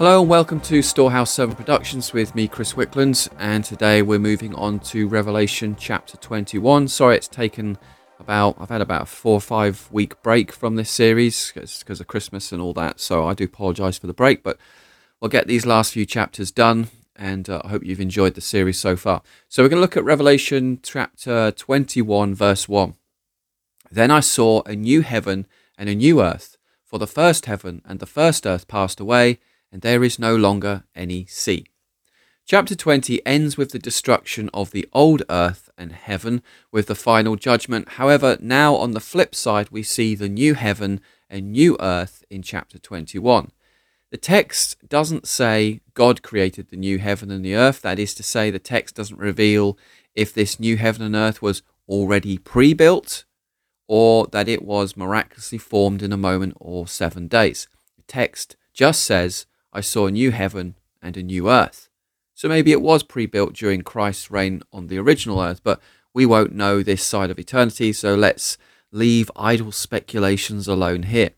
Hello and welcome to Storehouse 7 Productions with me, Chris Wicklands, and today we're moving on to Revelation chapter 21. Sorry it's taken about, I've had about a four or five week break from this series because of Christmas and all that, so I do apologise for the break, but we'll get these last few chapters done and uh, I hope you've enjoyed the series so far. So we're going to look at Revelation chapter 21, verse 1. Then I saw a new heaven and a new earth, for the first heaven and the first earth passed away and there is no longer any sea. Chapter 20 ends with the destruction of the old earth and heaven with the final judgment. However, now on the flip side, we see the new heaven and new earth in chapter 21. The text doesn't say God created the new heaven and the earth. That is to say, the text doesn't reveal if this new heaven and earth was already pre built or that it was miraculously formed in a moment or seven days. The text just says I saw a new heaven and a new earth. So maybe it was pre built during Christ's reign on the original earth, but we won't know this side of eternity, so let's leave idle speculations alone here.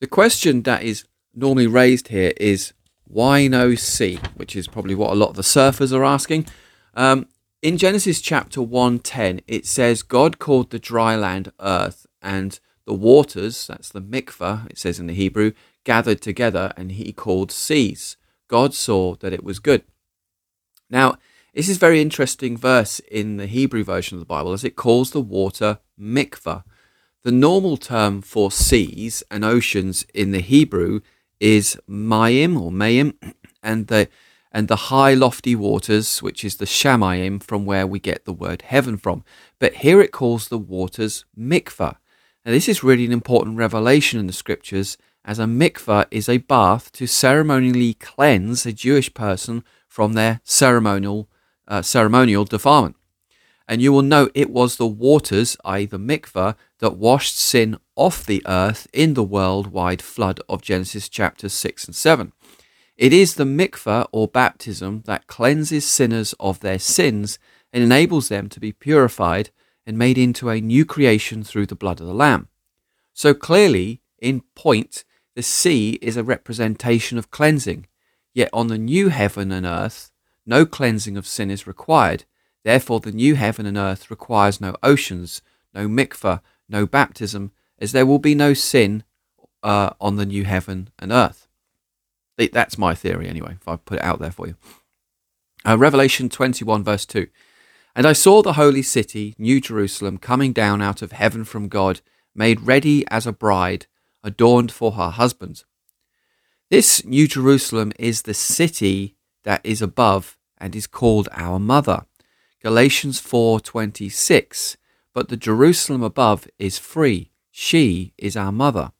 The question that is normally raised here is why no sea, which is probably what a lot of the surfers are asking. Um, in Genesis chapter 110, it says God called the dry land earth and the waters, that's the mikvah, it says in the Hebrew, gathered together and he called seas. God saw that it was good. Now, this is very interesting verse in the Hebrew version of the Bible as it calls the water mikvah. The normal term for seas and oceans in the Hebrew is mayim or mayim, and the and the high lofty waters, which is the shamayim, from where we get the word heaven from. But here it calls the waters mikvah. Now this is really an important revelation in the scriptures as a mikvah is a bath to ceremonially cleanse a Jewish person from their ceremonial uh, ceremonial defilement. And you will note it was the waters, i.e., the mikvah, that washed sin off the earth in the worldwide flood of Genesis chapters 6 and 7. It is the mikvah or baptism that cleanses sinners of their sins and enables them to be purified and made into a new creation through the blood of the Lamb. So clearly, in point, the sea is a representation of cleansing, yet on the new heaven and earth, no cleansing of sin is required. Therefore, the new heaven and earth requires no oceans, no mikvah, no baptism, as there will be no sin uh, on the new heaven and earth. That's my theory, anyway, if I put it out there for you. Uh, Revelation 21, verse 2. And I saw the holy city, New Jerusalem, coming down out of heaven from God, made ready as a bride adorned for her husband. This New Jerusalem is the city that is above and is called our mother. Galatians 4:26 But the Jerusalem above is free she is our mother.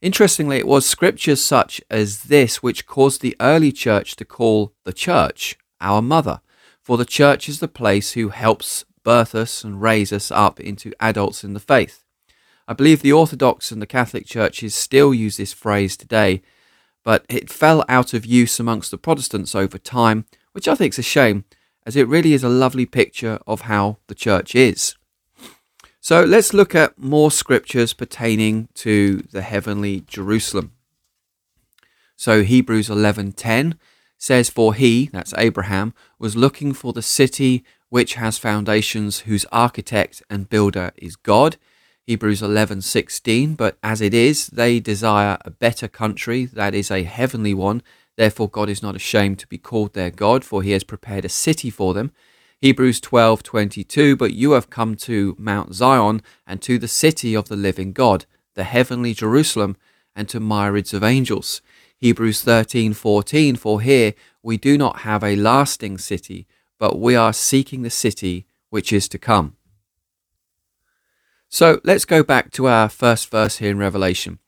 Interestingly it was scriptures such as this which caused the early church to call the church our mother for the church is the place who helps birth us and raise us up into adults in the faith. I believe the Orthodox and the Catholic churches still use this phrase today, but it fell out of use amongst the Protestants over time, which I think is a shame, as it really is a lovely picture of how the church is. So let's look at more scriptures pertaining to the heavenly Jerusalem. So Hebrews 11:10 says for he, that's Abraham, was looking for the city which has foundations whose architect and builder is God. Hebrews 11:16 but as it is they desire a better country that is a heavenly one. Therefore God is not ashamed to be called their God for he has prepared a city for them. Hebrews 12:22 but you have come to Mount Zion and to the city of the living God the heavenly Jerusalem and to myriads of angels. Hebrews 13:14 for here we do not have a lasting city but we are seeking the city which is to come so let's go back to our first verse here in Revelation.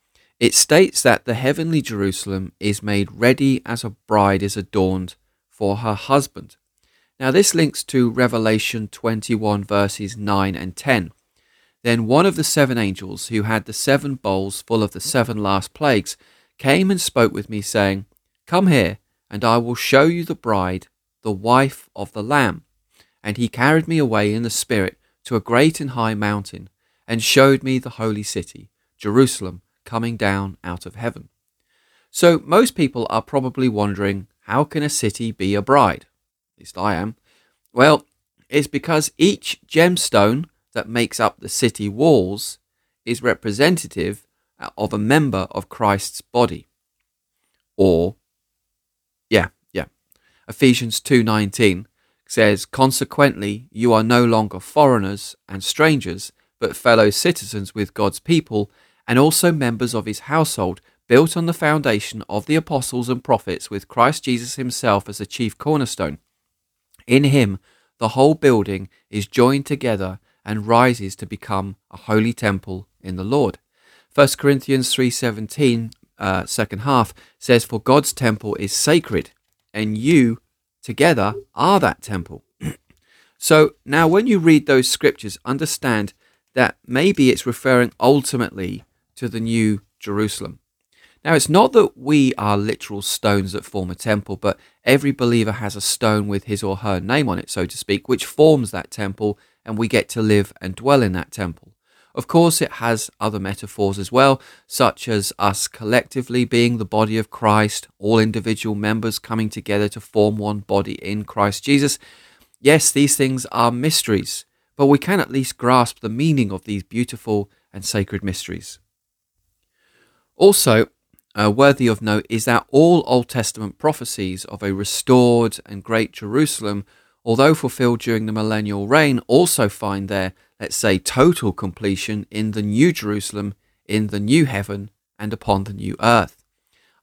It states that the heavenly Jerusalem is made ready as a bride is adorned for her husband. Now, this links to Revelation 21, verses 9 and 10. Then one of the seven angels, who had the seven bowls full of the seven last plagues, came and spoke with me, saying, Come here, and I will show you the bride, the wife of the Lamb. And he carried me away in the Spirit to a great and high mountain and showed me the holy city, Jerusalem, coming down out of heaven. So most people are probably wondering how can a city be a bride? At least I am. Well, it's because each gemstone that makes up the city walls is representative uh, of a member of Christ's body. Or yeah, yeah. Ephesians 2:19 says consequently you are no longer foreigners and strangers but fellow citizens with God's people and also members of his household built on the foundation of the apostles and prophets with Christ Jesus himself as the chief cornerstone. In him the whole building is joined together and rises to become a holy temple in the Lord. 1 Corinthians 3:17 uh, second half says for God's temple is sacred and you together are that temple. so now when you read those scriptures understand that maybe it's referring ultimately to the new Jerusalem. Now, it's not that we are literal stones that form a temple, but every believer has a stone with his or her name on it, so to speak, which forms that temple, and we get to live and dwell in that temple. Of course, it has other metaphors as well, such as us collectively being the body of Christ, all individual members coming together to form one body in Christ Jesus. Yes, these things are mysteries, but we can at least grasp the meaning of these beautiful and sacred mysteries. Also, uh, worthy of note is that all Old Testament prophecies of a restored and great Jerusalem, although fulfilled during the millennial reign, also find their, let's say, total completion in the New Jerusalem, in the new heaven, and upon the new earth.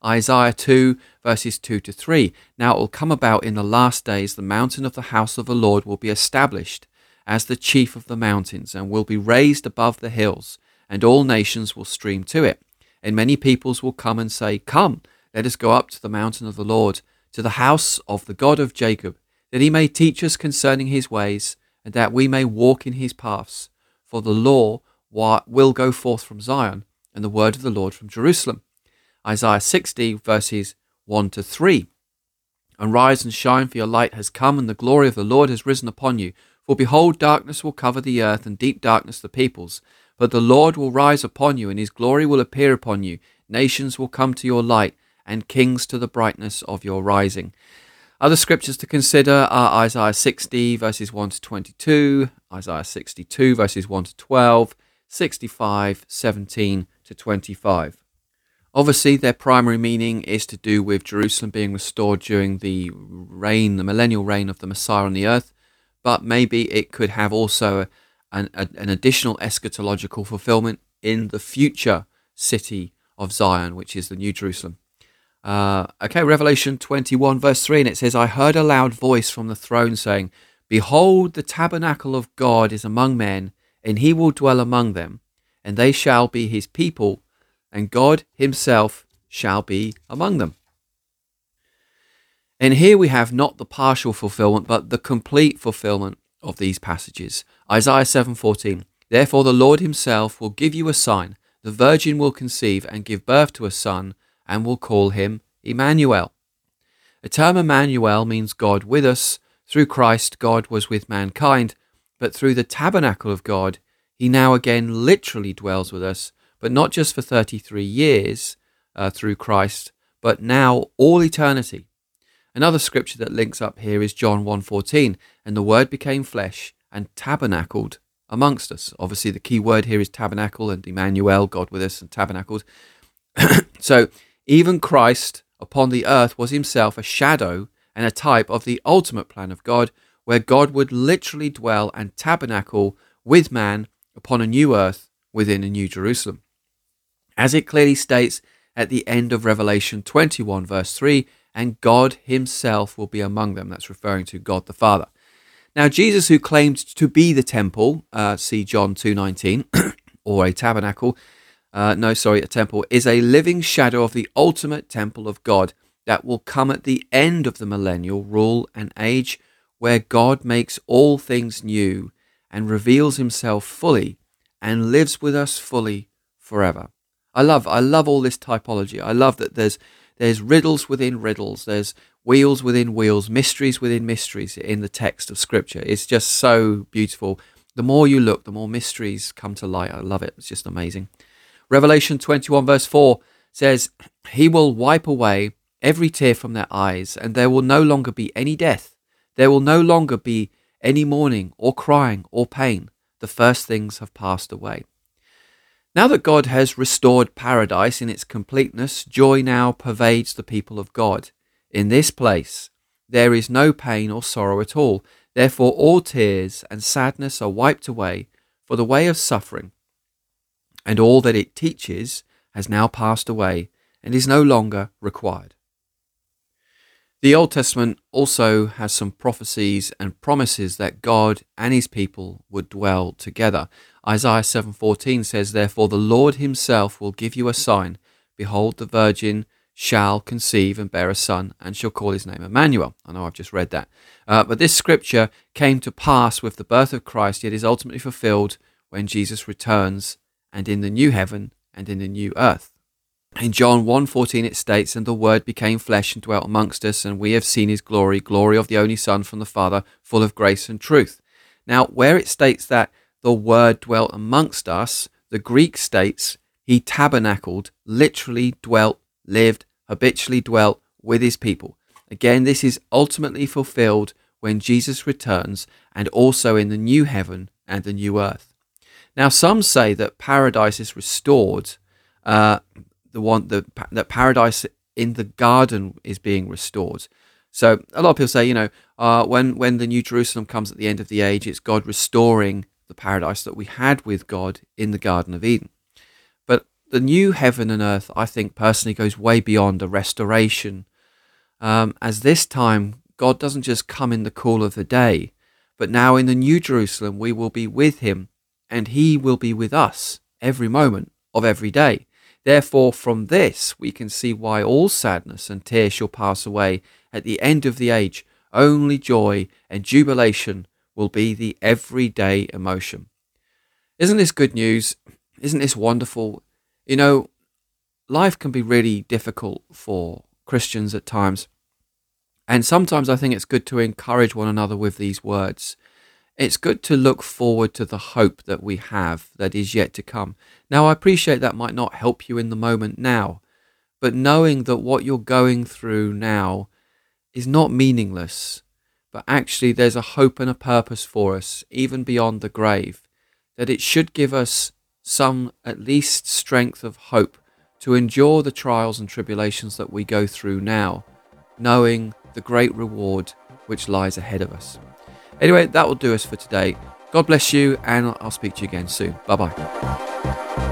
Isaiah 2, verses 2 to 3. Now it will come about in the last days, the mountain of the house of the Lord will be established as the chief of the mountains, and will be raised above the hills, and all nations will stream to it and many peoples will come and say, Come, let us go up to the mountain of the Lord, to the house of the God of Jacob, that he may teach us concerning his ways, and that we may walk in his paths. For the law will go forth from Zion, and the word of the Lord from Jerusalem. Isaiah 60, verses 1 to 3. Arise and shine, for your light has come, and the glory of the Lord has risen upon you. For behold, darkness will cover the earth, and deep darkness the peoples. But the Lord will rise upon you, and his glory will appear upon you. Nations will come to your light, and kings to the brightness of your rising. Other scriptures to consider are Isaiah 60, verses 1 to 22, Isaiah 62, verses 1 to 12, 65, 17 to 25. Obviously, their primary meaning is to do with Jerusalem being restored during the reign, the millennial reign of the Messiah on the earth, but maybe it could have also an, an additional eschatological fulfillment in the future city of Zion, which is the New Jerusalem. Uh, okay, Revelation 21, verse 3, and it says, I heard a loud voice from the throne saying, Behold, the tabernacle of God is among men, and he will dwell among them, and they shall be his people, and God himself shall be among them. And here we have not the partial fulfillment, but the complete fulfillment of these passages. Isaiah 7:14 Therefore the Lord himself will give you a sign the virgin will conceive and give birth to a son and will call him Emmanuel. The term Emmanuel means God with us. Through Christ God was with mankind, but through the tabernacle of God he now again literally dwells with us, but not just for 33 years uh, through Christ, but now all eternity. Another scripture that links up here is John 1:14, and the word became flesh and tabernacled amongst us. Obviously the key word here is tabernacle and Emmanuel, God with us and tabernacled. so even Christ upon the earth was himself a shadow and a type of the ultimate plan of God, where God would literally dwell and tabernacle with man upon a new earth within a new Jerusalem. As it clearly states at the end of Revelation 21, verse 3, and God Himself will be among them. That's referring to God the Father. Now, Jesus, who claimed to be the temple, uh, see John 2.19, or a tabernacle, uh, no, sorry, a temple, is a living shadow of the ultimate temple of God that will come at the end of the millennial rule and age where God makes all things new and reveals himself fully and lives with us fully forever. I love I love all this typology. I love that there's there's riddles within riddles, there's wheels within wheels, mysteries within mysteries in the text of Scripture. It's just so beautiful. The more you look, the more mysteries come to light. I love it. It's just amazing. Revelation 21, verse 4 says, He will wipe away every tear from their eyes, and there will no longer be any death. There will no longer be any mourning or crying or pain. The first things have passed away. Now that God has restored paradise in its completeness, joy now pervades the people of God. In this place, there is no pain or sorrow at all. Therefore, all tears and sadness are wiped away, for the way of suffering and all that it teaches has now passed away and is no longer required. The Old Testament also has some prophecies and promises that God and his people would dwell together. Isaiah 7:14 says therefore the Lord himself will give you a sign behold the virgin shall conceive and bear a son and shall call his name Emmanuel. I know I've just read that. Uh, but this scripture came to pass with the birth of Christ yet is ultimately fulfilled when Jesus returns and in the new heaven and in the new earth. In John 1:14 it states, "And the Word became flesh and dwelt amongst us, and we have seen His glory, glory of the only Son from the Father, full of grace and truth." Now, where it states that the Word dwelt amongst us, the Greek states He tabernacled, literally dwelt, lived, habitually dwelt with His people. Again, this is ultimately fulfilled when Jesus returns, and also in the new heaven and the new earth. Now, some say that paradise is restored. Uh, the one the, that paradise in the garden is being restored. So a lot of people say, you know, uh, when when the New Jerusalem comes at the end of the age, it's God restoring the paradise that we had with God in the Garden of Eden. But the new heaven and earth, I think personally, goes way beyond a restoration, um, as this time God doesn't just come in the cool of the day, but now in the New Jerusalem we will be with Him, and He will be with us every moment of every day. Therefore, from this we can see why all sadness and tears shall pass away at the end of the age. Only joy and jubilation will be the everyday emotion. Isn't this good news? Isn't this wonderful? You know, life can be really difficult for Christians at times. And sometimes I think it's good to encourage one another with these words it's good to look forward to the hope that we have that is yet to come. Now, I appreciate that might not help you in the moment now, but knowing that what you're going through now is not meaningless, but actually there's a hope and a purpose for us, even beyond the grave, that it should give us some at least strength of hope to endure the trials and tribulations that we go through now, knowing the great reward which lies ahead of us. Anyway, that will do us for today. God bless you, and I'll speak to you again soon. Bye bye.